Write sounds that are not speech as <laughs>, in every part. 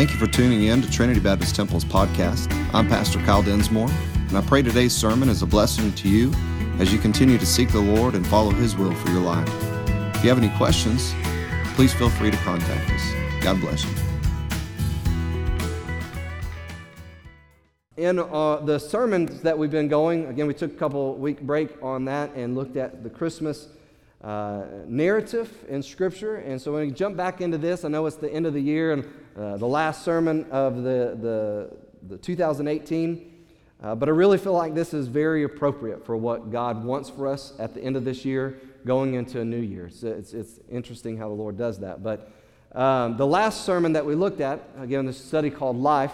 Thank you for tuning in to Trinity Baptist Temple's podcast. I'm Pastor Kyle Densmore, and I pray today's sermon is a blessing to you as you continue to seek the Lord and follow His will for your life. If you have any questions, please feel free to contact us. God bless you. In uh, the sermons that we've been going, again, we took a couple week break on that and looked at the Christmas uh, narrative in Scripture. And so when we jump back into this, I know it's the end of the year and uh, the last sermon of the, the, the 2018. Uh, but I really feel like this is very appropriate for what God wants for us at the end of this year, going into a new year. It's, it's, it's interesting how the Lord does that. But um, the last sermon that we looked at, again, this study called Life,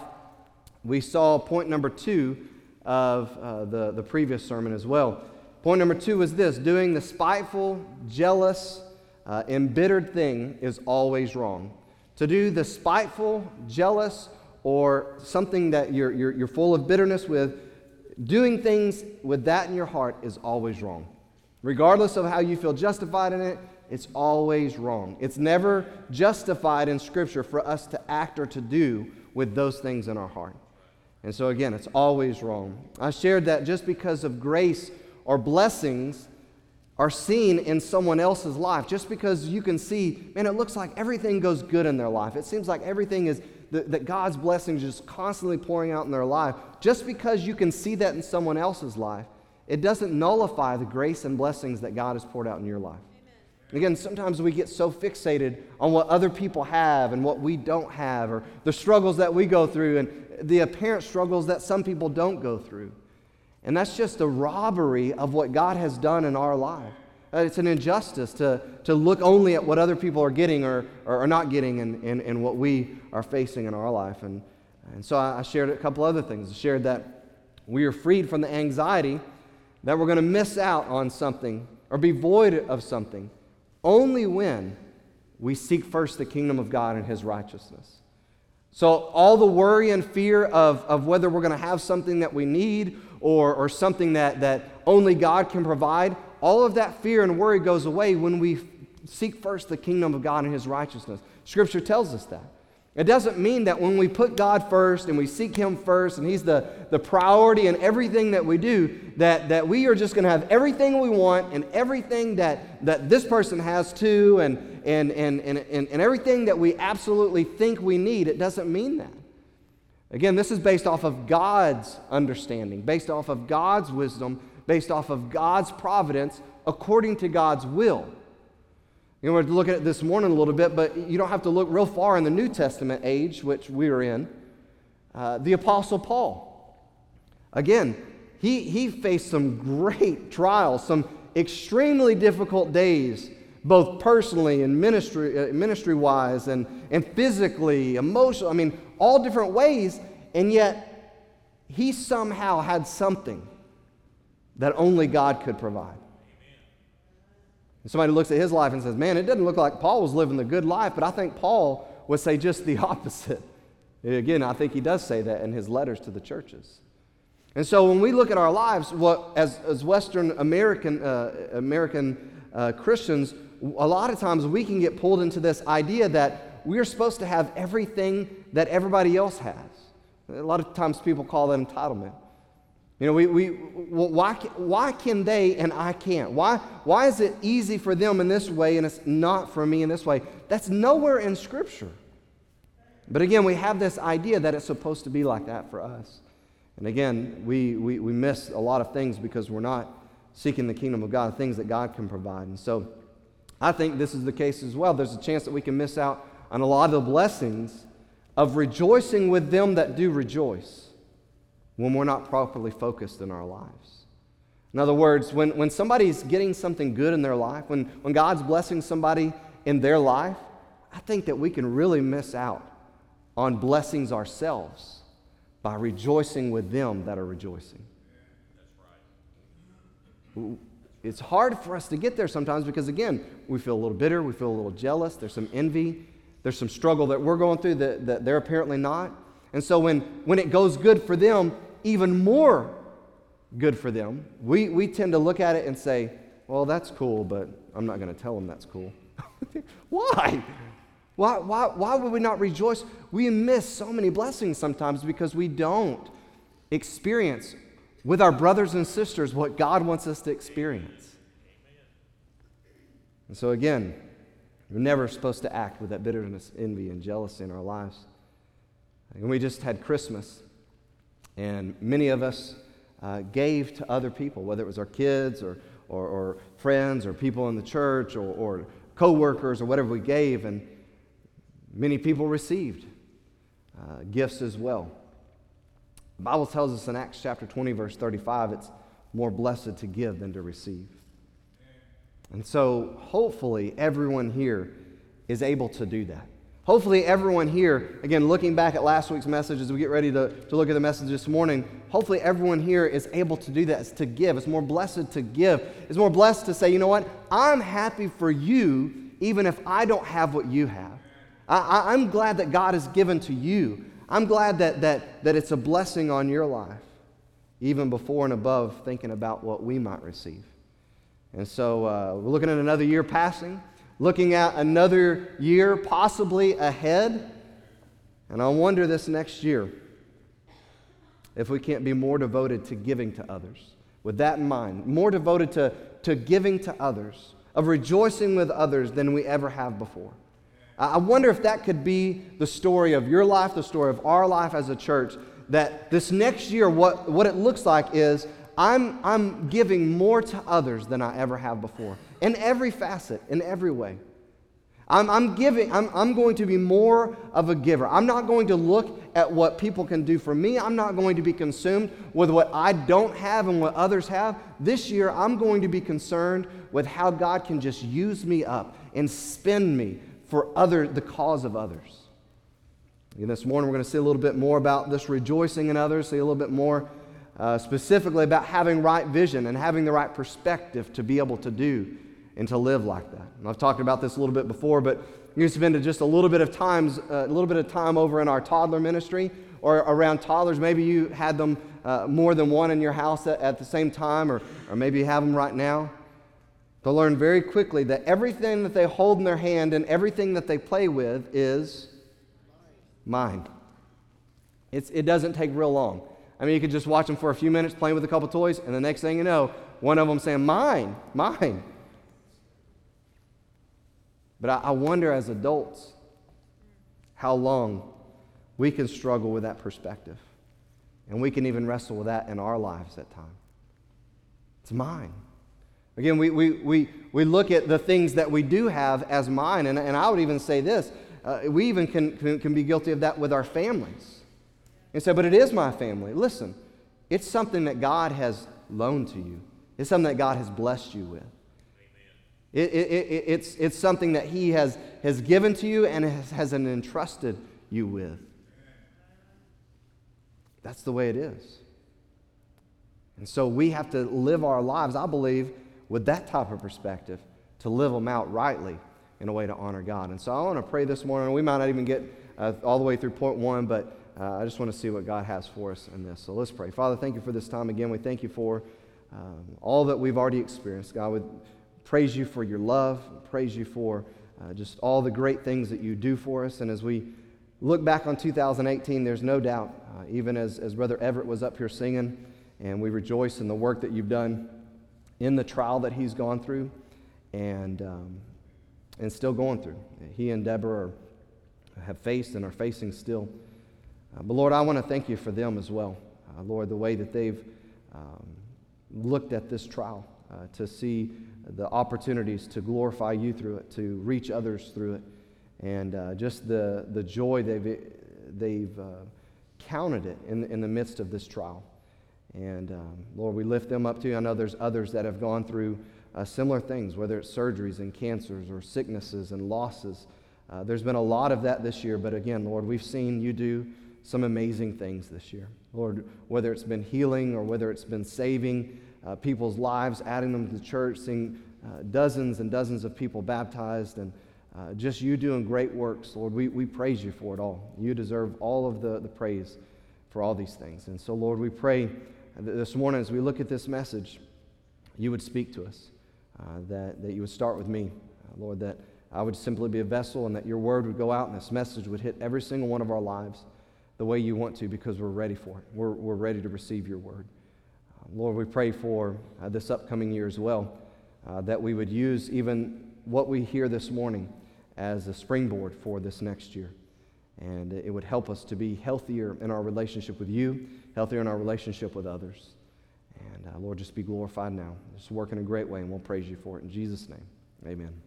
we saw point number two of uh, the, the previous sermon as well. Point number two is this doing the spiteful, jealous, uh, embittered thing is always wrong. To do the spiteful, jealous, or something that you're, you're, you're full of bitterness with, doing things with that in your heart is always wrong. Regardless of how you feel justified in it, it's always wrong. It's never justified in Scripture for us to act or to do with those things in our heart. And so, again, it's always wrong. I shared that just because of grace or blessings are seen in someone else's life just because you can see, man, it looks like everything goes good in their life. It seems like everything is, that, that God's blessings just constantly pouring out in their life. Just because you can see that in someone else's life, it doesn't nullify the grace and blessings that God has poured out in your life. Again, sometimes we get so fixated on what other people have and what we don't have, or the struggles that we go through and the apparent struggles that some people don't go through. And that's just a robbery of what God has done in our life. Uh, it's an injustice to, to look only at what other people are getting or, or not getting and, and, and what we are facing in our life. And, and so I shared a couple other things. I shared that we are freed from the anxiety that we're going to miss out on something or be void of something only when we seek first the kingdom of God and his righteousness. So, all the worry and fear of, of whether we're going to have something that we need or, or something that, that only God can provide, all of that fear and worry goes away when we seek first the kingdom of God and his righteousness. Scripture tells us that. It doesn't mean that when we put God first and we seek Him first and He's the, the priority in everything that we do, that, that we are just going to have everything we want and everything that, that this person has too and, and, and, and, and, and everything that we absolutely think we need. It doesn't mean that. Again, this is based off of God's understanding, based off of God's wisdom, based off of God's providence, according to God's will. You know, we're looking at this morning a little bit, but you don't have to look real far in the New Testament age, which we are in. Uh, the Apostle Paul. Again, he, he faced some great trials, some extremely difficult days, both personally and ministry, uh, ministry wise, and, and physically, emotionally. I mean, all different ways, and yet he somehow had something that only God could provide. And somebody looks at his life and says, Man, it doesn't look like Paul was living the good life, but I think Paul would say just the <laughs> opposite. Again, I think he does say that in his letters to the churches. And so when we look at our lives, what, as, as Western American, uh, American uh, Christians, a lot of times we can get pulled into this idea that we are supposed to have everything that everybody else has. A lot of times people call that entitlement. You know, we, we, why, why can they and I can't? Why, why is it easy for them in this way and it's not for me in this way? That's nowhere in Scripture. But again, we have this idea that it's supposed to be like that for us. And again, we, we, we miss a lot of things because we're not seeking the kingdom of God, things that God can provide. And so I think this is the case as well. There's a chance that we can miss out on a lot of the blessings of rejoicing with them that do rejoice when we're not properly focused in our lives. In other words, when, when somebody's getting something good in their life, when, when God's blessing somebody in their life, I think that we can really miss out on blessings ourselves by rejoicing with them that are rejoicing. It's hard for us to get there sometimes because, again, we feel a little bitter, we feel a little jealous, there's some envy, there's some struggle that we're going through that, that they're apparently not. And so when, when it goes good for them, even more good for them, we, we tend to look at it and say, well, that's cool, but I'm not going to tell them that's cool. <laughs> Why? Why, why, why would we not rejoice? We miss so many blessings sometimes because we don't experience with our brothers and sisters what God wants us to experience. And so, again, we're never supposed to act with that bitterness, envy, and jealousy in our lives. And we just had Christmas, and many of us uh, gave to other people, whether it was our kids or, or, or friends or people in the church or, or co workers or whatever we gave, and many people received uh, gifts as well. The Bible tells us in Acts chapter 20, verse 35, it's more blessed to give than to receive. And so, hopefully, everyone here is able to do that. Hopefully, everyone here, again, looking back at last week's message as we get ready to, to look at the message this morning, hopefully, everyone here is able to do that. To give. It's more blessed to give. It's more blessed to say, you know what? I'm happy for you even if I don't have what you have. I, am glad that God has given to you. I'm glad that, that, that it's a blessing on your life, even before and above thinking about what we might receive. And so uh, we're looking at another year passing, looking at another year possibly ahead. And I wonder this next year if we can't be more devoted to giving to others. With that in mind, more devoted to, to giving to others, of rejoicing with others than we ever have before. I wonder if that could be the story of your life, the story of our life as a church, that this next year, what, what it looks like is I'm, I'm giving more to others than I ever have before, in every facet, in every way. I'm, I'm giving, I'm, I'm going to be more of a giver. I'm not going to look at what people can do for me. I'm not going to be consumed with what I don't have and what others have. This year, I'm going to be concerned with how God can just use me up and spend me for other, the cause of others. And this morning, we're going to see a little bit more about this rejoicing in others, see a little bit more uh, specifically about having right vision and having the right perspective to be able to do and to live like that. And I've talked about this a little bit before, but you spend just a little bit of times, uh, a little bit of time over in our toddler ministry or around toddlers. Maybe you had them uh, more than one in your house at, at the same time, or, or maybe you have them right now. To learn very quickly that everything that they hold in their hand and everything that they play with is mine. It's, it doesn't take real long. I mean, you could just watch them for a few minutes playing with a couple toys, and the next thing you know, one of them saying, Mine, mine. But I, wonder as adults how long we can struggle with that perspective. And we can even wrestle with that in our lives at times. It's mine. Again, we, we, we, we look at the things that we do have as mine, and, and I would even say this uh, we even can, can, can be guilty of that with our families. And say, but it is my family. Listen, it's something that God has loaned to you, it's something that God has blessed you with. It, it, it, it's, it's something that He has, has given to you and has, has entrusted you with. That's the way it is. And so we have to live our lives, I believe, with that type of perspective to live them out rightly in a way to honor God. And so I want to pray this morning. We might not even get uh, all the way through point one, but uh, I just want to see what God has for us in this. So let's pray. Father, thank you for this time again. We thank you for um, all that we've already experienced. God, we praise you for your love, praise you for uh, just all the great things that you do for us. And as we look back on 2018, there's no doubt, uh, even as, as Brother Everett was up here singing, and we rejoice in the work that you've done in the trial that he's gone through and, um, and still going through. He and Deborah are, have faced and are facing still. Uh, but Lord, I want to thank you for them as well. Uh, Lord, the way that they've um, looked at this trial uh, to see the opportunities to glorify you through it, to reach others through it, and uh, just the, the joy they've, they've uh, counted it in, in the midst of this trial. And um, Lord, we lift them up to you. I know there's others that have gone through uh, similar things, whether it's surgeries and cancers or sicknesses and losses. Uh, there's been a lot of that this year, but again, Lord, we've seen you do some amazing things this year. Lord, whether it's been healing or whether it's been saving uh, people's lives, adding them to the church, seeing uh, dozens and dozens of people baptized, and uh, just you doing great works, Lord, we, we praise you for it all. You deserve all of the, the praise for all these things. And so, Lord, we pray this morning as we look at this message, you would speak to us, uh, that, that you would start with me, uh, Lord, that I would simply be a vessel and that your word would go out and this message would hit every single one of our lives the way you want to because we're ready for it. We're, we're ready to receive your word. Uh, Lord, we pray for uh, this upcoming year as well, uh, that we would use even what we hear this morning as a springboard for this next year. And it would help us to be healthier in our relationship with you, healthier in our relationship with others. And uh, Lord, just be glorified now. Just work in a great way, and we'll praise you for it. In Jesus' name, amen.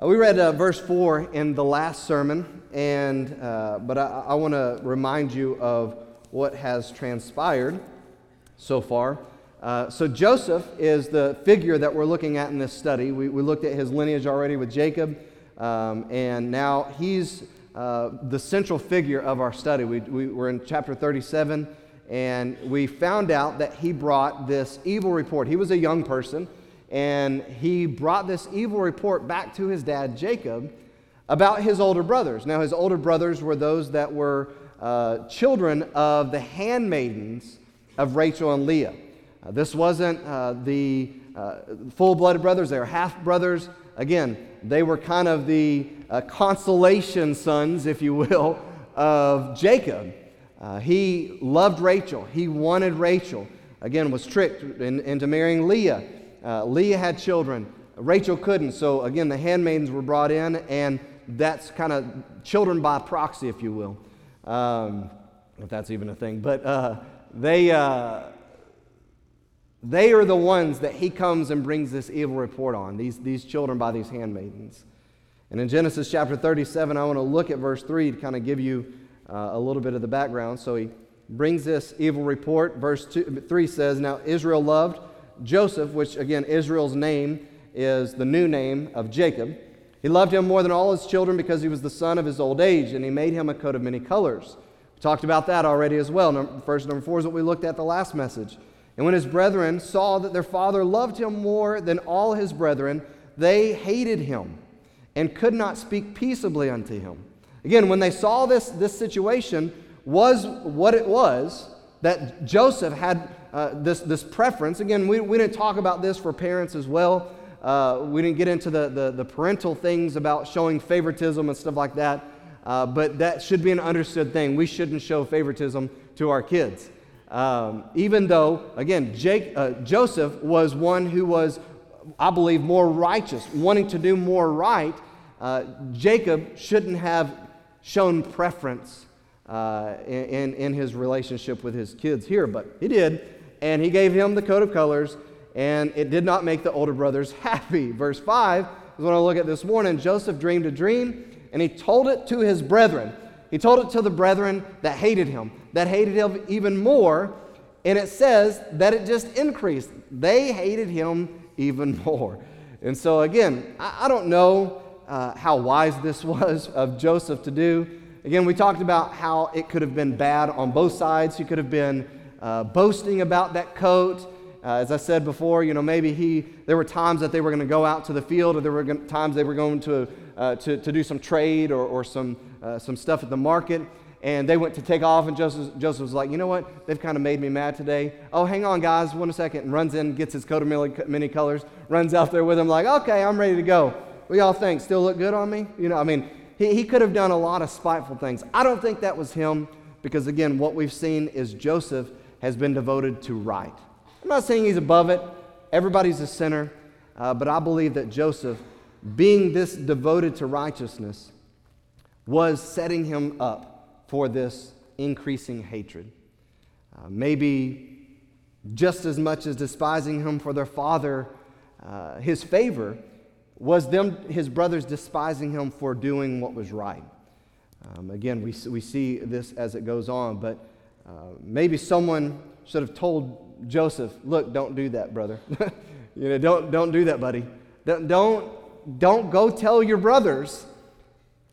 Uh, we read uh, verse 4 in the last sermon, and, uh, but I, I want to remind you of what has transpired so far. Uh, so, Joseph is the figure that we're looking at in this study. We, we looked at his lineage already with Jacob, um, and now he's uh, the central figure of our study. We, we, we're in chapter 37, and we found out that he brought this evil report. He was a young person and he brought this evil report back to his dad, Jacob, about his older brothers. Now, his older brothers were those that were uh, children of the handmaidens of Rachel and Leah. Uh, this wasn't uh, the uh, full blooded brothers, they were half brothers. Again, they were kind of the uh, consolation sons, if you will, of Jacob. Uh, he loved Rachel, he wanted Rachel. Again, was tricked in, into marrying Leah. Uh, Leah had children, Rachel couldn't. So again, the handmaidens were brought in, and that's kind of children by proxy, if you will, um, if that's even a thing. But uh, they, uh, they are the ones that he comes and brings this evil report on, these, these children by these handmaidens. And in Genesis chapter 37, I want to look at verse 3 to kind of give you uh, a little bit of the background. So he brings this evil report. Verse two, 3 says, Now Israel loved Joseph, which again, Israel's name is the new name of Jacob. He loved him more than all his children because he was the son of his old age, and he made him a coat of many colors. We talked about that already as well. Number, number four is what we looked at the last message. And when his brethren saw that their father loved him more than all his brethren, they hated him and could not speak peaceably unto him. Again, when they saw this, this situation was what it was, that Joseph had uh, this, this preference. Again, we, we didn't talk about this for parents as well. Uh, we didn't get into the, the, the, parental things about showing favoritism and stuff like that. Uh, but that should be an understood thing. We shouldn't show favoritism to our kids. Um, even though, again, Jake, uh, Joseph was one who was, I believe, more righteous, wanting to do more right. Uh, Jacob shouldn't have shown preference uh, in, in his relationship with his kids here, but he did. And he gave him the coat of colors, and it did not make the older brothers <laughs> happy. Verse 5 is what I look at this morning. Joseph dreamed a dream, and he told it to his brethren. He told it to the brethren that hated him, that hated him even more. And it says that it just increased. They hated him even <laughs> more. And so, again, I, I don't know uh, how wise <laughs> this was of Joseph to do. Again, we talked about how it could have been bad on both sides. He could have been uh, boasting about that coat. Uh, as I said before, you know, maybe he, there were times that they were going to go out to the field, or there were going, times they were going to, uh, to, to do some trade or, or some, uh, some stuff at the market. And they went to take off, and Joseph, Joseph was like, you know what? They've kind of made me mad today. Oh, hang on, guys, one second. And runs in, gets his coat of many colors, runs out there with him, like, okay, I'm ready to go. What y'all think? Still look good on me? You know, I mean, he, he could have done a lot of spiteful things. I don't think that was him because, again, what we've seen is Joseph has been devoted to right. I'm not saying he's above it, everybody's a sinner, uh, but I believe that Joseph, being this devoted to righteousness, was setting him up for this increasing hatred. Uh, maybe just as much as despising him for their father, uh, his favor, was them, his brothers despising him for doing what was right. Um, again, we, we see this as it goes on, but uh, maybe someone should have told Joseph, look, don't do that, brother. <laughs> you know, don't, don't do that, buddy. Don't, don't, don't go tell your brothers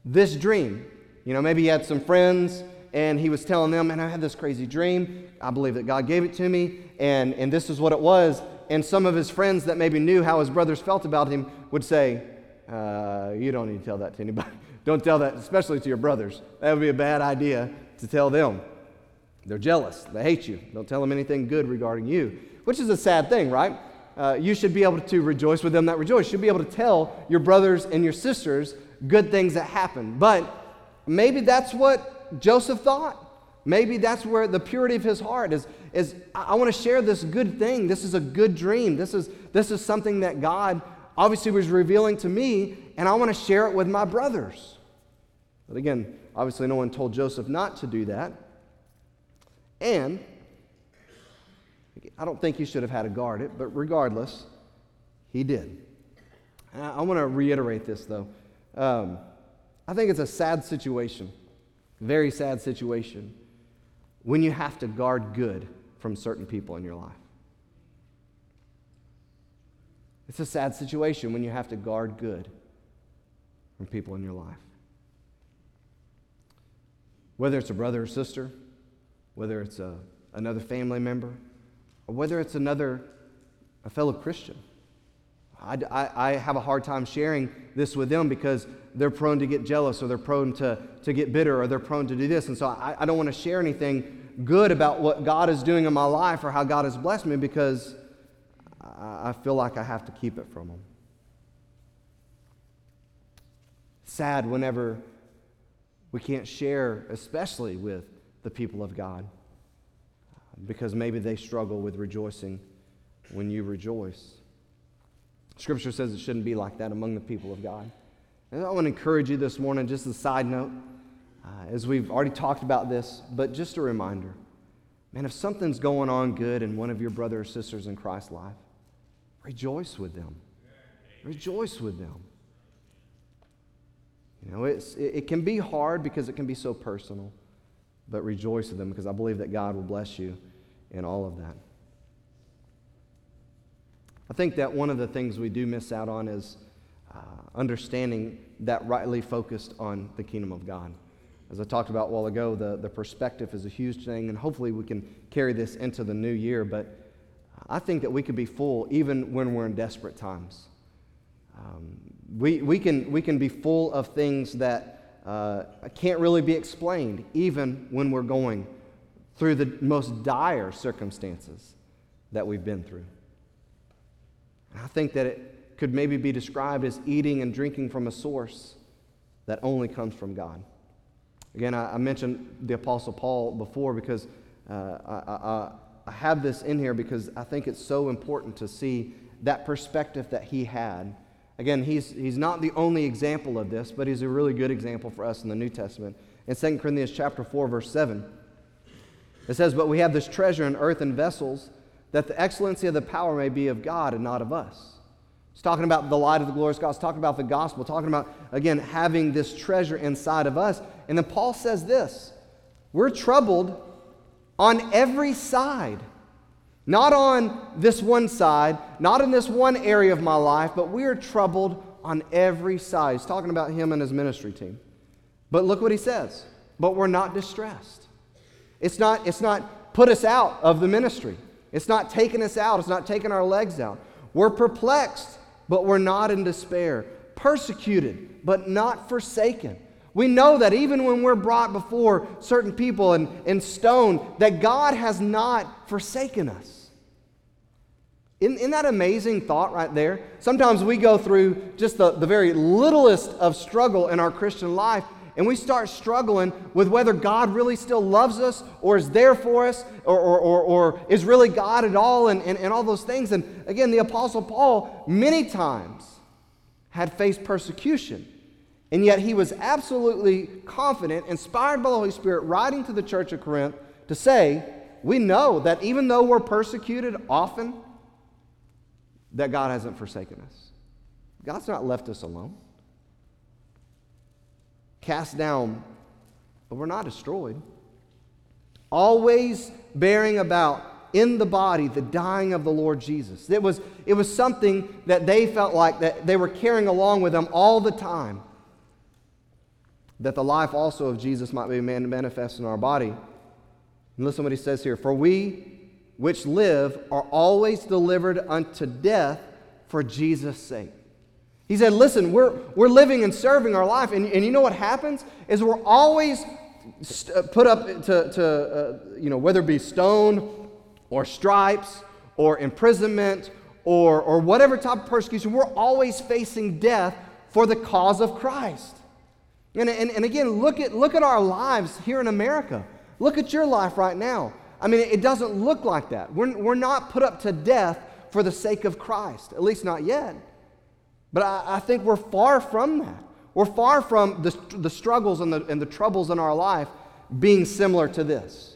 this dream. You know, maybe he had some friends and he was telling them, and I had this crazy dream. I believe that God gave it to me, and, and this is what it was and some of his friends that maybe knew how his brothers felt about him would say, uh, You don't need to tell that to anybody. <laughs> don't tell that, especially to your brothers. That would be a bad idea to tell them. They're jealous. They hate you. Don't tell them anything good regarding you, which is a sad thing, right? uh, you should be able to rejoice with them that rejoice. You should be able to tell your brothers and your sisters good things that happen. But maybe that's what Joseph thought. Maybe that's where the purity of his heart is. is I, I want to share this good thing. This is a good dream. This is, this is something that God obviously was revealing to me, and I want to share it with my brothers. But again, obviously, no one told Joseph not to do that. And I don't think he should have had to guard it, but regardless, he did. I, I want to reiterate this, though. Um, I think it's a sad situation, very sad situation, when you have to guard good from certain people in your life. It's a sad situation when you have to guard good from people in your life. Whether it's a brother or sister, whether it's a, another family member, or whether it's another, a fellow Christian. I, I, I, have a hard time sharing this with them because they're prone to get jealous or they're prone to, to get bitter or they're prone to do this. And so I, I don't want to share anything good about what God is doing in my life or how God has blessed me because I, I feel like I have to keep it from them. Sad whenever we can't share, especially with the people of God, because maybe they struggle with rejoicing when you rejoice. Scripture says it shouldn't be like that among the people of God. And I want to encourage you this morning, just a side note, uh, as we've already talked about this, but just a reminder man, if something's going on good in one of your brothers or sisters in Christ's life, rejoice with them. Rejoice with them. You know, it's, it, it can be hard because it can be so personal, but rejoice with them because I believe that God will bless you in all of that. I think that one of the things we do miss out on is uh, understanding that rightly focused on the kingdom of God. As I talked about a while ago, the, the perspective is a huge thing, and hopefully we can carry this into the new year. But I think that we could be full even when we're in desperate times. Um, we, we, can, we can be full of things that uh, can't really be explained, even when we're going through the most dire circumstances that we've been through. I think that it could maybe be described as eating and drinking from a source that only comes from God. Again, I, I mentioned the Apostle Paul before because uh, I, I, I have this in here because I think it's so important to see that perspective that he had. Again, he's, he's not the only example of this, but he's a really good example for us in the New Testament. In 2 Corinthians chapter 4, verse 7, it says, But we have this treasure in earthen vessels that the excellency of the power may be of God and not of us. It's talking about the light of the glorious God. It's talking about the gospel, talking about, again, having this treasure inside of us. And then Paul says this We're troubled on every side. Not on this one side, not in this one area of my life, but we are troubled on every side. He's talking about him and his ministry team. But look what he says. But we're not distressed. It's not, it's not put us out of the ministry. It's not taking us out, it's not taking our legs out. We're perplexed, but we're not in despair. Persecuted, but not forsaken. We know that even when we're brought before certain people and, and stoned, that God has not forsaken us. Isn't, isn't that amazing thought right there? Sometimes we go through just the, the very littlest of struggle in our Christian life, and we start struggling with whether God really still loves us or is there for us or, or, or, or is really God at all and, and, and all those things. And again, the Apostle Paul many times had faced persecution. And yet he was absolutely confident, inspired by the Holy Spirit, writing to the church of Corinth to say, We know that even though we're persecuted often, that God hasn't forsaken us. God's not left us alone cast down, but we're not destroyed. Always bearing about in the body the dying of the Lord Jesus. It was, it was something that they felt like that they were carrying along with them all the time. That the life also of Jesus might be manifest in our body. And listen what he says here For we which live are always delivered unto death for Jesus' sake. He said, Listen, we're, we're living and serving our life. And, and you know what happens? Is we're always st- uh, put up to, to uh, you know, whether it be stone or stripes or imprisonment or, or whatever type of persecution, we're always facing death for the cause of Christ. And, and, and again, look at, look at our lives here in America. Look at your life right now. I mean, it doesn't look like that. We're, we're not put up to death for the sake of Christ, at least not yet. But I, I think we're far from that. We're far from the, the struggles and the, and the troubles in our life being similar to this.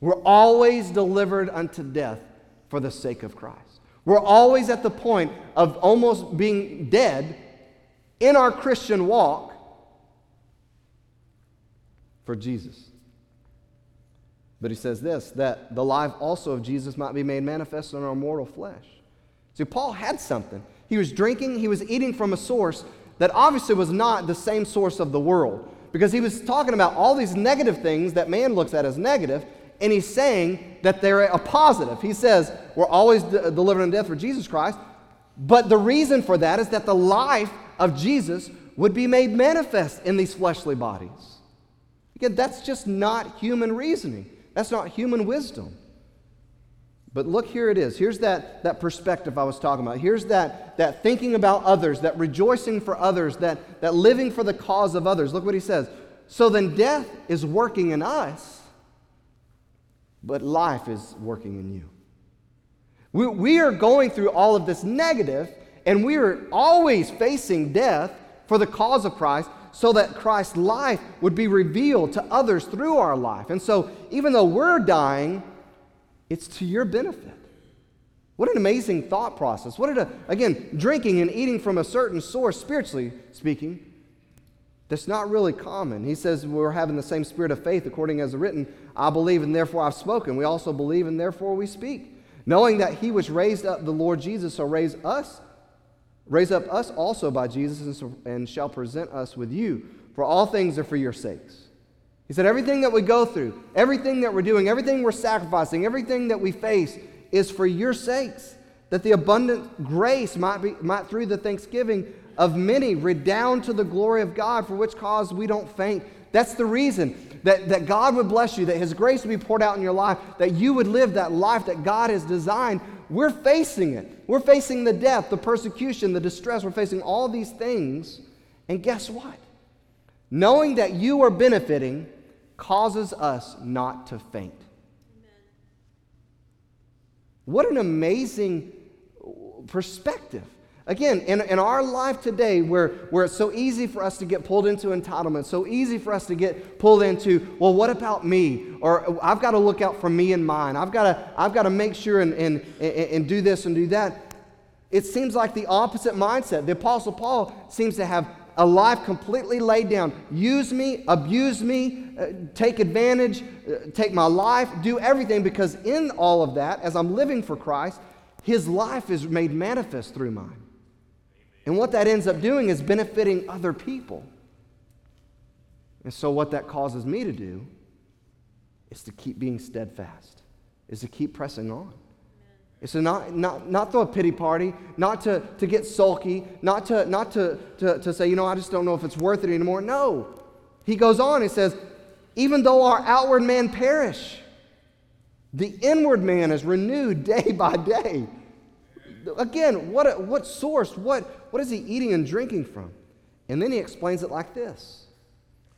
We're always delivered unto death for the sake of Christ. We're always at the point of almost being dead in our Christian walk for Jesus. But he says this that the life also of Jesus might be made manifest in our mortal flesh. See, Paul had something. He was drinking, he was eating from a source that obviously was not the same source of the world. Because he was talking about all these negative things that man looks at as negative, and he's saying that they're a positive. He says, We're always de- delivered in death for Jesus Christ, but the reason for that is that the life of Jesus would be made manifest in these fleshly bodies. Again, that's just not human reasoning, that's not human wisdom. But look, here it is. Here's that, that perspective I was talking about. Here's that, that thinking about others, that rejoicing for others, that, that living for the cause of others. Look what he says. So then death is working in us, but life is working in you. We, we are going through all of this negative, and we are always facing death for the cause of Christ so that Christ's life would be revealed to others through our life. And so, even though we're dying, it's to your benefit. What an amazing thought process. What a, again, drinking and eating from a certain source, spiritually speaking, that's not really common. He says we're having the same spirit of faith, according as written, I believe and therefore I've spoken. We also believe and therefore we speak. Knowing that he which raised up the Lord Jesus shall raise us, raise up us also by Jesus and shall present us with you. For all things are for your sakes. He said, Everything that we go through, everything that we're doing, everything we're sacrificing, everything that we face is for your sakes, that the abundant grace might, be, might through the thanksgiving of many redound to the glory of God, for which cause we don't faint. That's the reason that, that God would bless you, that His grace would be poured out in your life, that you would live that life that God has designed. We're facing it. We're facing the death, the persecution, the distress. We're facing all these things. And guess what? Knowing that you are benefiting causes us not to faint. Amen. What an amazing perspective. Again, in, in our life today, where, where it's so easy for us to get pulled into entitlement, so easy for us to get pulled into, well, what about me? Or I've got to look out for me and mine. I've got to, I've got to make sure and, and, and, and do this and do that. It seems like the opposite mindset. The Apostle Paul seems to have a life completely laid down. Use me, abuse me, uh, take advantage, uh, take my life, do everything because in all of that, as I'm living for Christ, his life is made manifest through mine. And what that ends up doing is benefiting other people. And so, what that causes me to do is to keep being steadfast, is to keep pressing on. It's to not, not, not throw a pity party, not to, to get sulky, not, to, not to, to, to say, you know, I just don't know if it's worth it anymore. No. He goes on, he says, even though our outward man perish, the inward man is renewed <laughs> day by day. Again, what, what source, what, what is he eating and drinking from? And then he explains it like this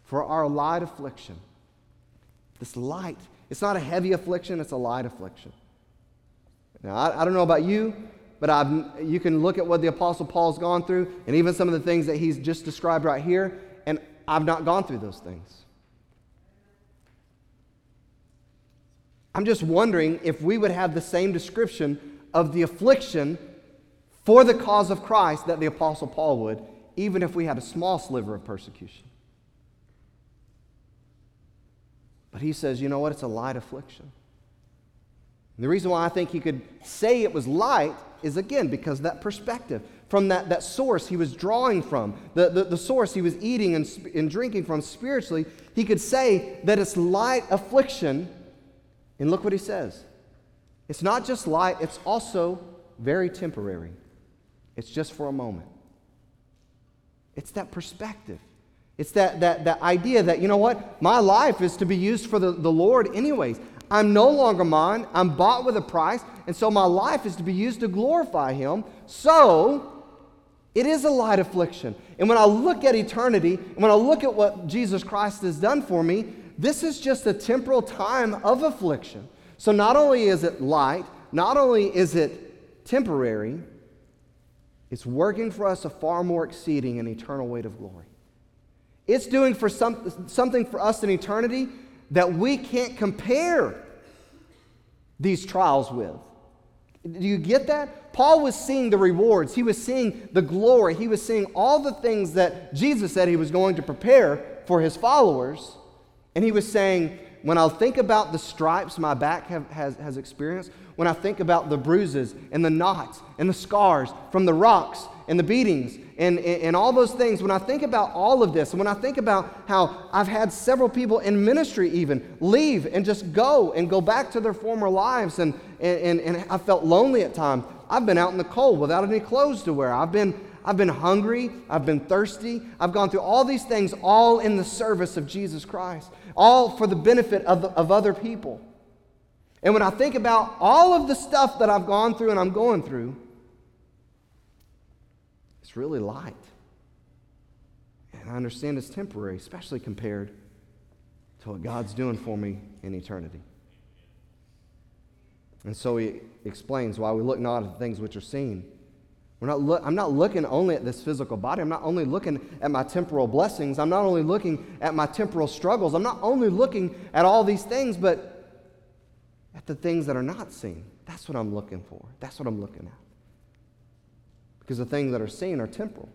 For our light affliction, this light, it's not a heavy affliction, it's a light affliction. Now, I, I don't know about you, but I've, you can look at what the Apostle Paul's gone through and even some of the things that he's just described right here, and I've not gone through those things. I'm just wondering if we would have the same description of the affliction for the cause of Christ that the Apostle Paul would, even if we had a small sliver of persecution. But he says, you know what? It's a light affliction. And the reason why I think he could say it was light is again because that perspective, from that, that source he was drawing from, the, the, the source he was eating and, and drinking from spiritually, he could say that it's light affliction. And look what he says it's not just light, it's also very temporary. It's just for a moment. It's that perspective. It's that, that, that idea that, you know what? My life is to be used for the, the Lord, anyways. I'm no longer mine. I'm bought with a price. And so my life is to be used to glorify Him. So it is a light affliction. And when I look at eternity, and when I look at what Jesus Christ has done for me, this is just a temporal time of affliction. So not only is it light, not only is it temporary, it's working for us a far more exceeding and eternal weight of glory. It's doing for some, something for us in eternity that we can't compare these trials with. Do you get that? Paul was seeing the rewards. He was seeing the glory. He was seeing all the things that Jesus said he was going to prepare for his followers. And he was saying, when I think about the stripes my back have, has, has experienced, when I think about the bruises and the knots and the scars from the rocks and the beatings and, and, and, all those things, when I think about all of this, and when I think about how I've had several people in ministry even leave and just go and go back to their former lives, and, and, and I felt lonely at times. I've been out in the cold without any clothes to wear. I've been, I've been hungry. I've been thirsty. I've gone through all these things, all in the service of Jesus Christ, all for the benefit of, of other people. And when I think about all of the stuff that I've gone through and I'm going through, it's really light. And I understand it's temporary, especially compared to what God's doing for me in eternity. And so he explains why we look not at things which are seen. We're not look, I'm not looking only at this physical body. I'm not only looking at my temporal blessings. I'm not only looking at my temporal struggles. I'm not only looking at all these things, but at the things that are not seen. That's what I'm looking for. That's what I'm looking at. Because the things that are seen are temporal,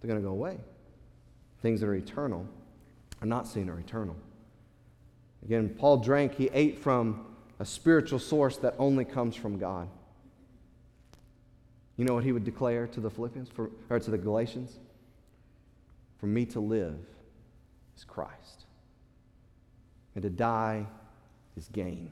they're going to go away. Things that are eternal are not seen or eternal. Again, Paul drank, he ate from a spiritual source that only comes from God. You know what he would declare to the Philippians for, or to the Galatians? For me to live is Christ, and to die is gain.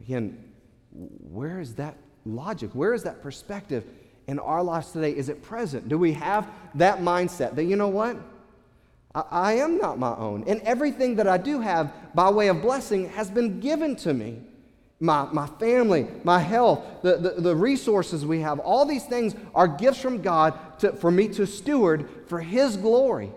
Again, where is that logic? Where is that perspective in our lives today? Is it present? Do we have that mindset that, you know what? I, I am not my own. And everything that I do have by way of blessing has been given to me. My, my family, my health, the, the, the resources we have, all these things are gifts from God to, for me to steward for His glory.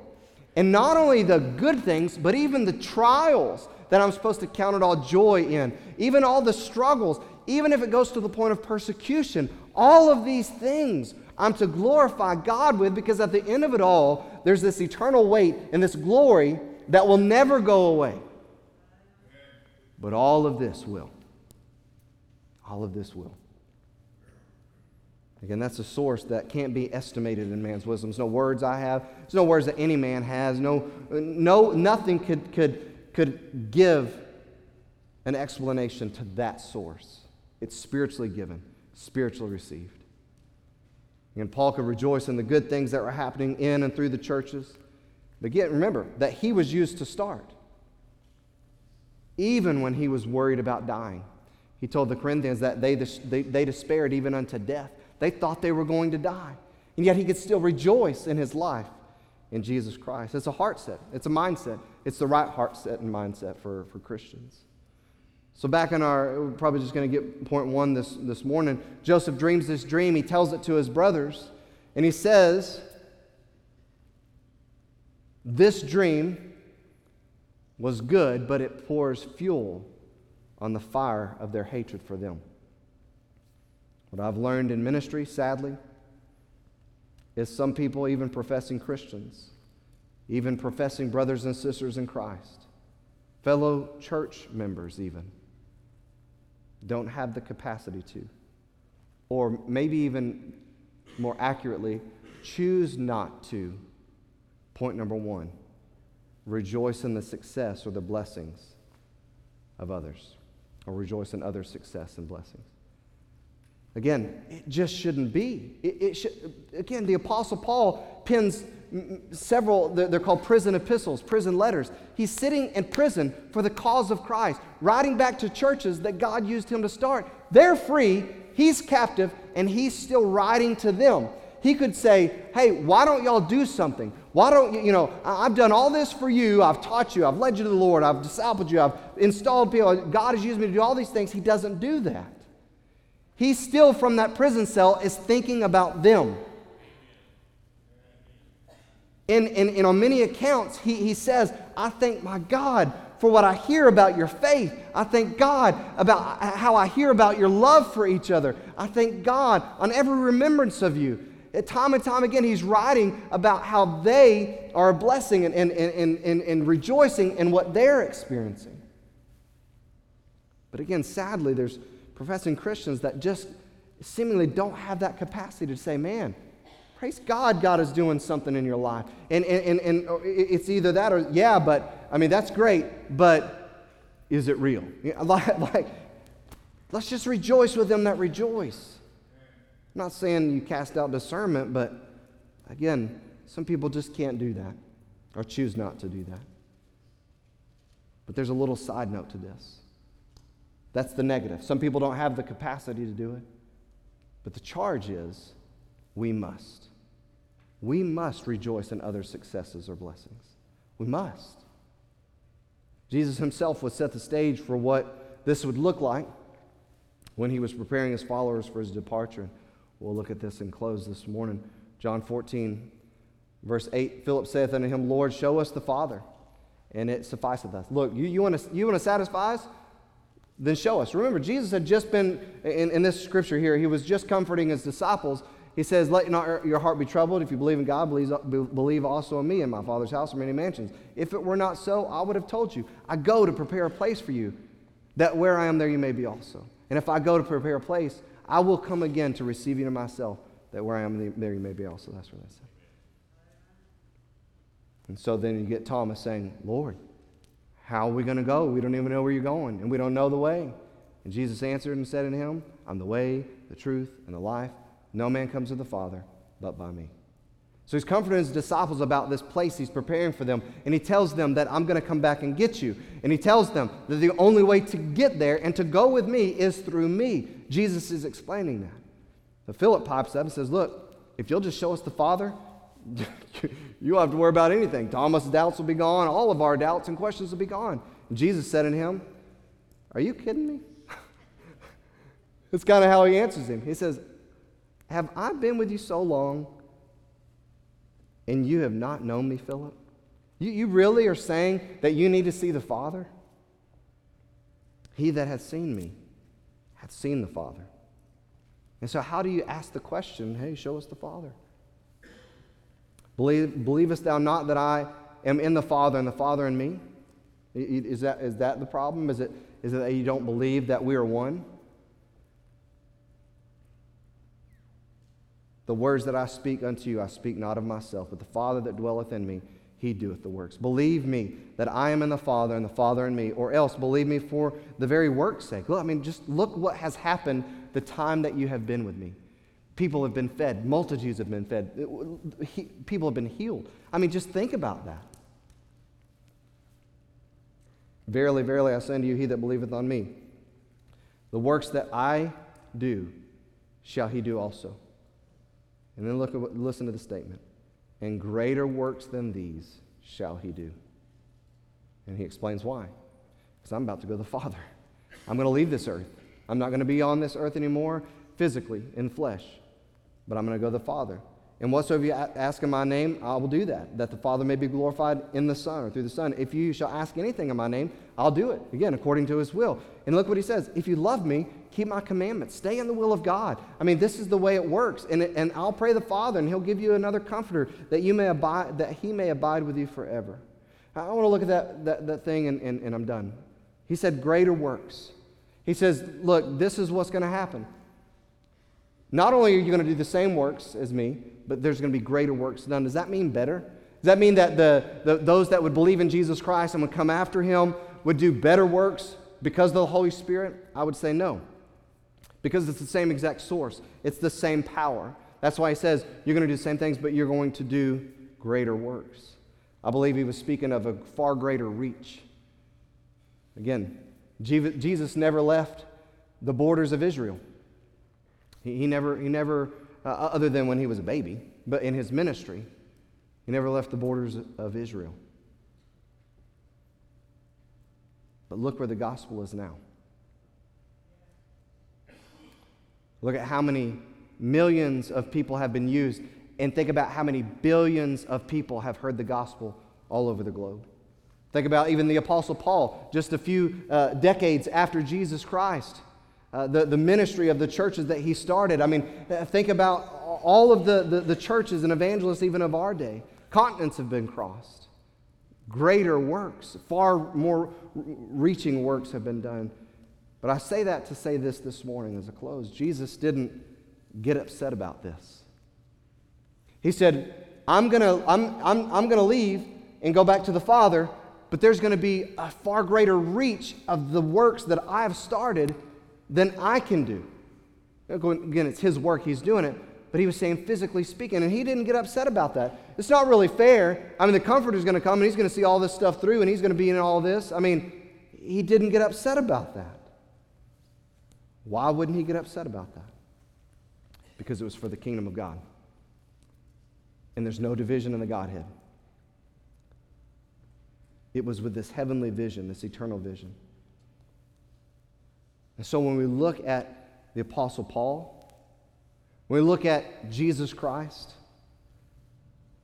And not only the good things, but even the trials that I'm supposed to count it all joy in, even all the struggles, even if it goes to the point of persecution, all of these things I'm to glorify God with because at the end of it all, there's this eternal weight and this glory that will never go away. But all of this will. All of this will. Again, that's a source that can't be estimated in man's wisdom. There's no words I have. There's no words that any man has. No, no, nothing could, could could give an explanation to that source. It's spiritually given, spiritually received. And Paul could rejoice in the good things that were happening in and through the churches. But again, remember that he was used to start. Even when he was worried about dying, he told the Corinthians that they, they, they despaired even unto death. They thought they were going to die. And yet he could still rejoice in his life in Jesus Christ. It's a heart set, it's a mindset. It's the right heart set and mindset for, for Christians. So, back in our, we're probably just going to get point one this, this morning. Joseph dreams this dream. He tells it to his brothers, and he says, This dream was good, but it pours fuel on the fire of their hatred for them. What I've learned in ministry, sadly, is some people, even professing Christians, even professing brothers and sisters in Christ, fellow church members, even, don't have the capacity to, or maybe even more accurately, choose not to. Point number one rejoice in the success or the blessings of others, or rejoice in others' success and blessings. Again, it just shouldn't be. It, it should, again, the Apostle Paul pins several, they're called prison epistles, prison letters. He's sitting in prison for the cause of Christ, writing back to churches that God used him to start. They're free, he's captive, and he's still writing to them. He could say, hey, why don't y'all do something? Why don't you, you know, I've done all this for you. I've taught you. I've led you to the Lord. I've discipled you. I've installed people. God has used me to do all these things. He doesn't do that. He still, from that prison cell, is thinking about them. And, and, and on many accounts, he, he says, I thank my God for what I hear about your faith. I thank God about uh, how I hear about your love for each other. I thank God on every remembrance of you. Time and time again, he's writing about how they are a blessing and, and, and, and, and rejoicing in what they're experiencing. But again, sadly, there's professing Christians that just seemingly don't have that capacity to say, man, praise God, God is doing something in your life. And, and, and, and oh, it's either that or, yeah, but I mean, that's great, but is it real? <laughs> Like, like, let's just rejoice with them that rejoice. I'm not saying you cast out discernment, but again, some people just can't do that or choose not to do that. But there's a little side note to this. That's the negative. Some people don't have the capacity to do it. But the charge is we must. We must rejoice in others' successes or blessings. We must. Jesus himself would set the stage for what this would look like when he was preparing his followers for his departure. We'll look at this and close this morning. John 14, verse 8 Philip saith unto him, Lord, show us the Father, and it sufficeth us. Look, you, you want to you wanna satisfy us? Then show us. Remember, Jesus had just been, in, in this scripture here, he was just comforting his disciples he says, Let not your heart be troubled. If you believe in God, believe also in me. In my Father's house are many mansions. If it were not so, I would have told you. I go to prepare a place for you, that where I am, there you may be also. And if I go to prepare a place, I will come again to receive you to myself, that where I am, there you may be also. That's what I said. And so then you get Thomas saying, Lord, how are we going to go? We don't even know where you're going, and we don't know the way. And Jesus answered and said to him, I'm the way, the truth, and the life. No man comes to the Father but by me. So he's comforting his disciples about this place he's preparing for them. And he tells them that I'm going to come back and get you. And he tells them that the only way to get there and to go with me is through me. Jesus is explaining that. So Philip pops up and says, Look, if you'll just show us the Father, <laughs> you don't have to worry about anything. Thomas' doubts will be gone. All of our doubts and questions will be gone. And Jesus said to him, Are you kidding me? <laughs> That's kind of how he answers him. He says, have I been with you so long and you have not known me, Philip? You, you really are saying that you need to see the Father? He that has seen me hath seen the Father. And so, how do you ask the question, hey, show us the Father? Believe, believest thou not that I am in the Father and the Father in me? Is that, is that the problem? Is it, is it that you don't believe that we are one? The words that I speak unto you, I speak not of myself, but the Father that dwelleth in me, he doeth the works. Believe me that I am in the Father and the Father in me, or else believe me for the very work's sake. Look, I mean, just look what has happened the time that you have been with me. People have been fed, multitudes have been fed, people have been healed. I mean, just think about that. Verily, verily, I say unto you, he that believeth on me, the works that I do shall he do also. And then look at what, listen to the statement. And greater works than these shall he do. And he explains why. Because I'm about to go to the <laughs> Father. I'm going to leave this earth. I'm not going to be on this earth anymore physically, in flesh. But I'm going to go to the Father. And whatsoever you ask in my name, I will do that, that the Father may be glorified in the Son or through the Son. If you shall ask anything in my name, I'll do it. Again, according to his will. And look what he says if you love me, keep my commandments, stay in the will of God. I mean, this is the way it works. And, and I'll pray the Father, and he'll give you another comforter that, you may abide, that he may abide with you forever. I want to look at that, that, that thing, and, and, and I'm done. He said, Greater works. He says, Look, this is what's going to happen. Not only are you going to do the same works as me, but there's going to be greater works done. Does that mean better? Does that mean that the, the, those that would believe in Jesus Christ and would come after him would do better works because of the Holy Spirit? I would say no. Because it's the same exact source, it's the same power. That's why he says you're going to do the same things, but you're going to do greater works. I believe he was speaking of a far greater reach. Again, Jesus never left the borders of Israel. He, he never, he never uh, other than when he was a baby, but in his ministry, he never left the borders of Israel. But look where the gospel is now. Look at how many millions of people have been used, and think about how many billions of people have heard the gospel all over the globe. Think about even the Apostle Paul, just a few uh, decades after Jesus Christ, uh, the, the ministry of the churches that he started. I mean, uh, think about all of the, the, the churches and evangelists, even of our day. Continents have been crossed. Greater works, far more reaching works have been done. But I say that to say this this morning as a close. Jesus didn't get upset about this. He said, I'm going to I'm, I'm, I'm gonna leave and go back to the Father, but there's going to be a far greater reach of the works that I have started than I can do. Again, it's His work, He's doing it but he was saying physically speaking, and he didn't get upset about that. It's not really fair. I mean, the comforter's going to come and he's going to see all this stuff through and he's going to be in all this. I mean, he didn't get upset about that. Why wouldn't he get upset about that? Because it was for the kingdom of God. And there's no division in the Godhead. It was with this heavenly vision, this eternal vision. And so when we look at the Apostle Paul, when we look at Jesus Christ,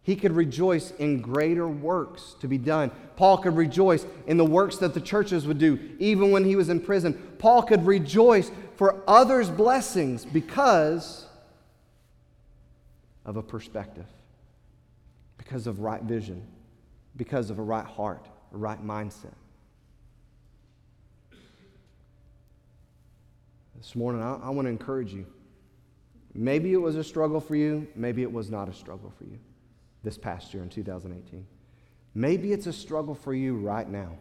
he could rejoice in greater works to be done. Paul could rejoice in the works that the churches would do, even when he was in prison. Paul could rejoice for others' blessings because of a perspective, because of right vision, because of a right heart, a right mindset. This morning, I, I want to encourage you. Maybe it was a struggle for you, maybe it was not a struggle for you this past year in 2018. Maybe it's a struggle for you right now.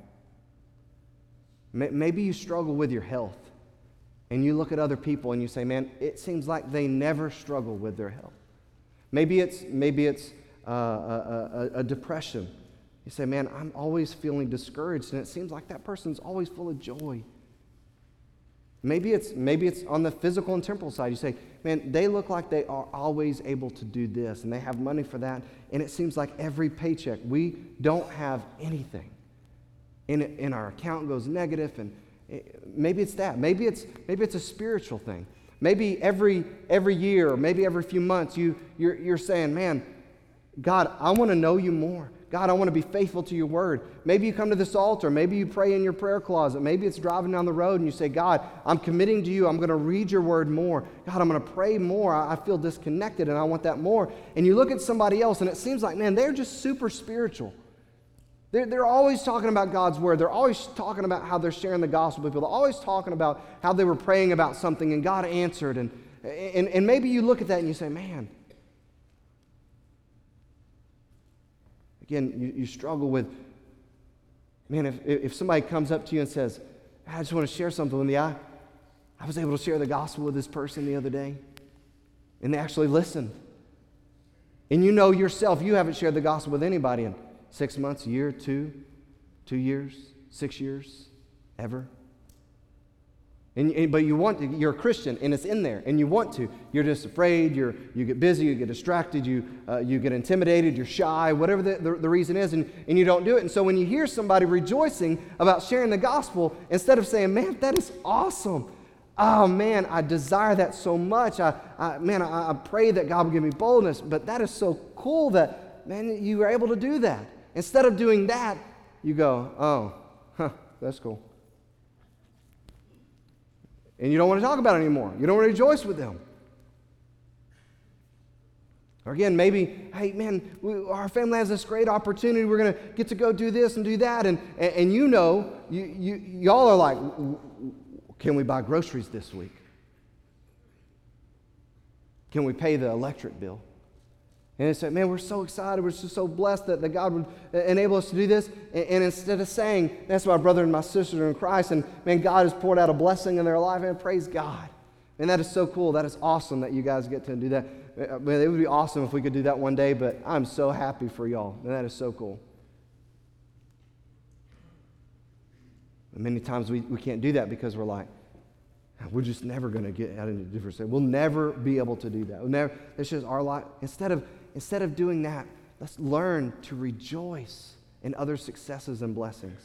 Maybe you struggle with your health and you look at other people and you say, man, it seems like they never struggle with their health. Maybe it's, maybe it's uh, a, a, a depression. You say, man, I'm always feeling discouraged and it seems like that person's always full of joy. Maybe it's, maybe it's on the physical and temporal side. You say, man, they look like they are always able to do this and they have money for that. And it seems like every paycheck, we don't have anything. And, and our account goes negative and maybe it's that. Maybe it's, maybe it's a spiritual thing. Maybe every, every year or maybe every few months you, you're, you're saying, man, God, I want to know you more. God, I want to be faithful to your word. Maybe you come to this altar. Maybe you pray in your prayer closet. Maybe it's driving down the road and you say, God, I'm committing to you. I'm going to read your word more. God, I'm going to pray more. I feel disconnected and I want that more. And you look at somebody else and it seems like, man, they're just super spiritual. They're, they're always talking about God's word. They're always talking about how they're sharing the gospel with people. They're always talking about how they were praying about something and God answered. And, and, and maybe you look at that and you say, man, Again, you, you struggle with, man, if, if somebody comes up to you and says, I just want to share something with you. I, I was able to share the gospel with this person the other day, and they actually listened. And you know yourself, you haven't shared the gospel with anybody in six months, year, two, two years, six years, ever. And, and, but you want to, you're a Christian and it's in there and you want to. You're just afraid, you're, you get busy, you get distracted, you, uh, you get intimidated, you're shy, whatever the, the, the, reason is, and, and you don't do it. And so when you hear somebody rejoicing about sharing the gospel, instead of saying, man, that is awesome. Oh man, I desire that so much. I, I man, I, I pray that God will give me boldness, but that is so cool that, man, you were able to do that. Instead of doing that, you go, oh, huh, that's cool. And you don't want to talk about it anymore. You don't want to rejoice with them. Or again, maybe, hey, man, we, our family has this great opportunity. We're going to get to go do this and do that. And, and, and you know, you, you, y'all are like, can we buy groceries this week? Can we pay the electric bill? And they said, man, we're so excited. We're just so blessed that, that God would enable us to do this. And, and, instead of saying, that's my brother and my sister in Christ, and man, God has poured out a blessing in their life, and praise God. And that is so cool. That is awesome that you guys get to do that. Uh, man, it would be awesome if we could do that one day, but I'm so happy for y'all. And that is so cool. And many times we, we can't do that because we're like, We're just never going to get out into different We'll never be able to do that. We'll never, it's just our life. Instead of, instead of doing that, let's learn to rejoice in other successes and blessings.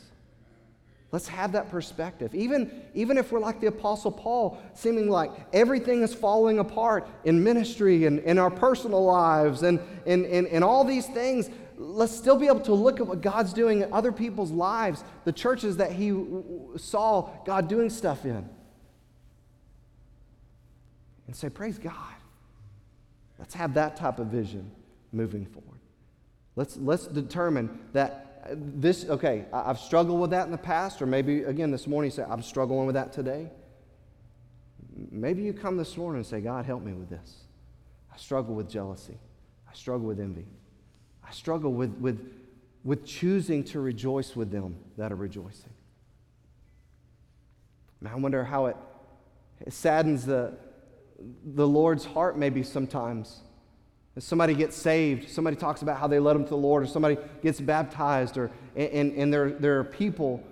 Let's have that perspective. Even, even if we're like the Apostle Paul, seeming like everything is falling apart in ministry and in our personal lives and in, in, in all these things, let's still be able to look at what God's doing in other people's lives, the churches that he saw God doing stuff in, and say, Praise God. Let's have that type of vision moving forward. Let's, let's determine that this, okay, I've struggled with that in the past, or maybe again this morning say, I'm struggling with that today. Maybe you come this morning and say, God, help me with this. I struggle with jealousy. I struggle with envy. I struggle with, with, with choosing to rejoice with them that are rejoicing. I wonder how it, it saddens the, the Lord's heart maybe sometimes if somebody gets saved, somebody talks about how they led them to the Lord, or somebody gets baptized, or, and, and there, there are people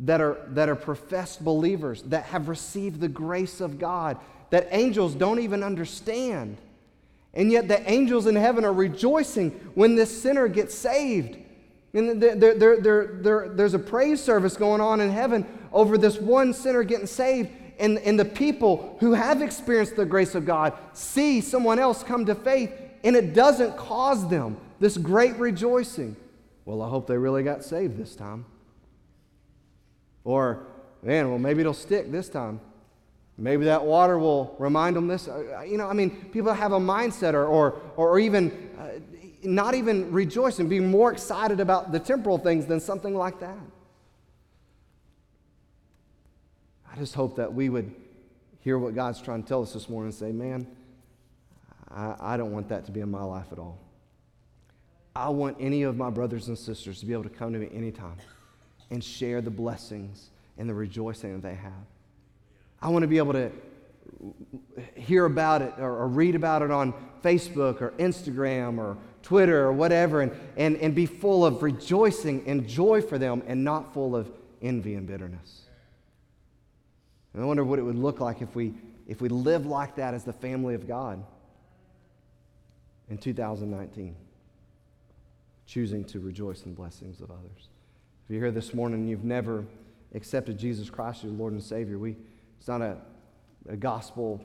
that are, that are professed believers that have received the grace of God that angels don't even understand. And yet the angels in heaven are rejoicing when this sinner gets saved. And there, there, there, there's a praise service going on in heaven over this one sinner getting saved. And, and the people who have experienced the grace of God see someone else come to faith and it doesn't cause them this great rejoicing. Well, I hope they really got saved this time. Or, man, well, maybe it'll stick this time. Maybe that water will remind them this. Uh, you know, I mean, people have a mindset or, or, or even uh, not even rejoicing, being more excited about the temporal things than something like that. I just hope that we would hear what God's trying to tell us this morning and say, man, I, I don't want that to be in my life at all. I want any of my brothers and sisters to be able to come to me anytime and share the blessings and the rejoicing that they have. I want to be able to hear about it or, or, read about it on Facebook or Instagram or Twitter or whatever and, and, and be full of rejoicing and joy for them and not full of envy and bitterness. And I wonder what it would look like if we, if we lived like that as the family of God in 2019, choosing to rejoice in the blessings of others. If you're here this morning and you've never accepted Jesus Christ as your Lord and Savior, we, it's not a, a gospel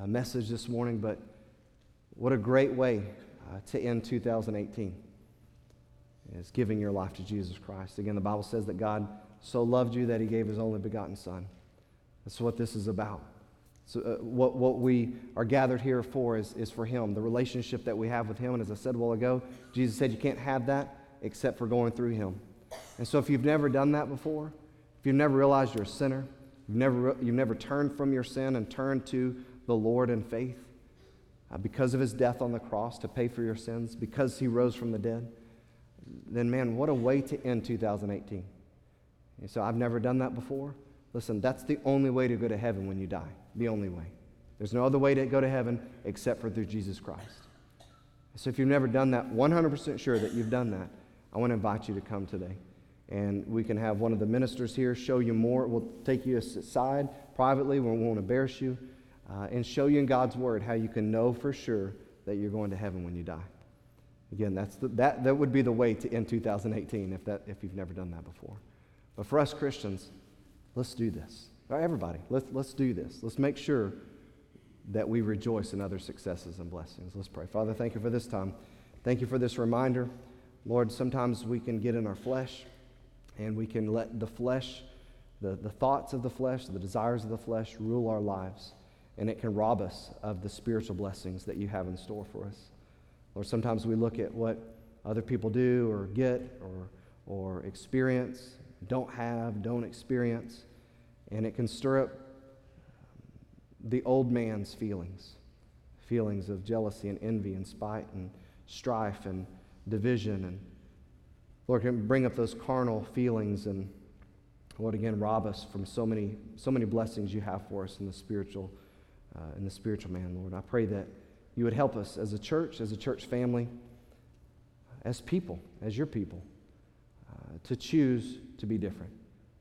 uh, message this morning, but what a great way uh, to end 2018 is giving your life to Jesus Christ. Again, the Bible says that God so loved you that he gave his only begotten Son. That's what this is about. So, uh, what, what we are gathered here for is, is for Him, the relationship that we have with Him. And as I said a while ago, Jesus said you can't have that except for going through Him. And so, if you've never done that before, if you've never realized you're a sinner, you've never, you've never turned from your sin and turned to the Lord in faith uh, because of His death on the cross to pay for your sins, because He rose from the dead, then man, what a way to end 2018. And so, I've never done that before. Listen, that's the only way to go to heaven when you die. The only way. There's no other way to go to heaven except for through Jesus Christ. So if you've never done that, 100% sure that you've done that, I want to invite you to come today. And we can have one of the ministers here show you more. We'll take you aside privately. We won't embarrass you. Uh, and show you in God's Word how you can know for sure that you're going to heaven when you die. Again, that's the, that, that would be the way to end 2018 if, that, if you've never done that before. But for us Christians, Let's do this. Everybody, let's, let's do this. Let's make sure that we rejoice in other successes and blessings. Let's pray. Father, thank you for this time. Thank you for this reminder. Lord, sometimes we can get in our flesh and we can let the flesh, the, the thoughts of the flesh, the desires of the flesh rule our lives. And it can rob us of the spiritual blessings that you have in store for us. Lord, sometimes we look at what other people do or get or, or experience, don't have, don't experience and it can stir up the old man's feelings feelings of jealousy and envy and spite and strife and division. And Lord, can bring up those carnal feelings and Lord, again, rob us from so many, so many blessings you have for us in the spiritual, uh, in the spiritual man, Lord. I pray that you would help us as a church, as a church family, as people, as your people, uh, to choose to be different.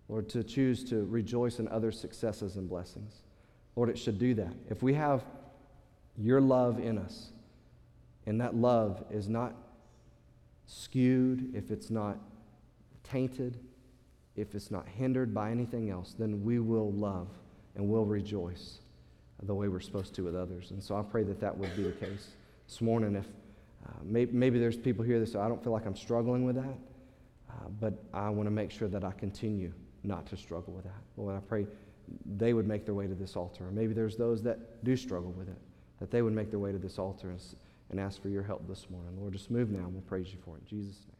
Lord, to choose to rejoice in other successes and blessings. Lord, it should do that. If we have your love in us, and that love is not skewed, if it's not tainted, if it's not hindered by anything else, then we will love and will rejoice the way we're supposed to with others. And so I pray that that would be the case this morning. If uh, maybe, maybe there's people here that say, I don't feel like I'm struggling with that, uh, but I want to make sure that I continue not to struggle with that. Lord, I pray they would make their way to this altar. Maybe there's those that do struggle with it, that they would make their way to this altar and, and ask for your help this morning. Lord, just move now and we'll praise you for it. In Jesus' name.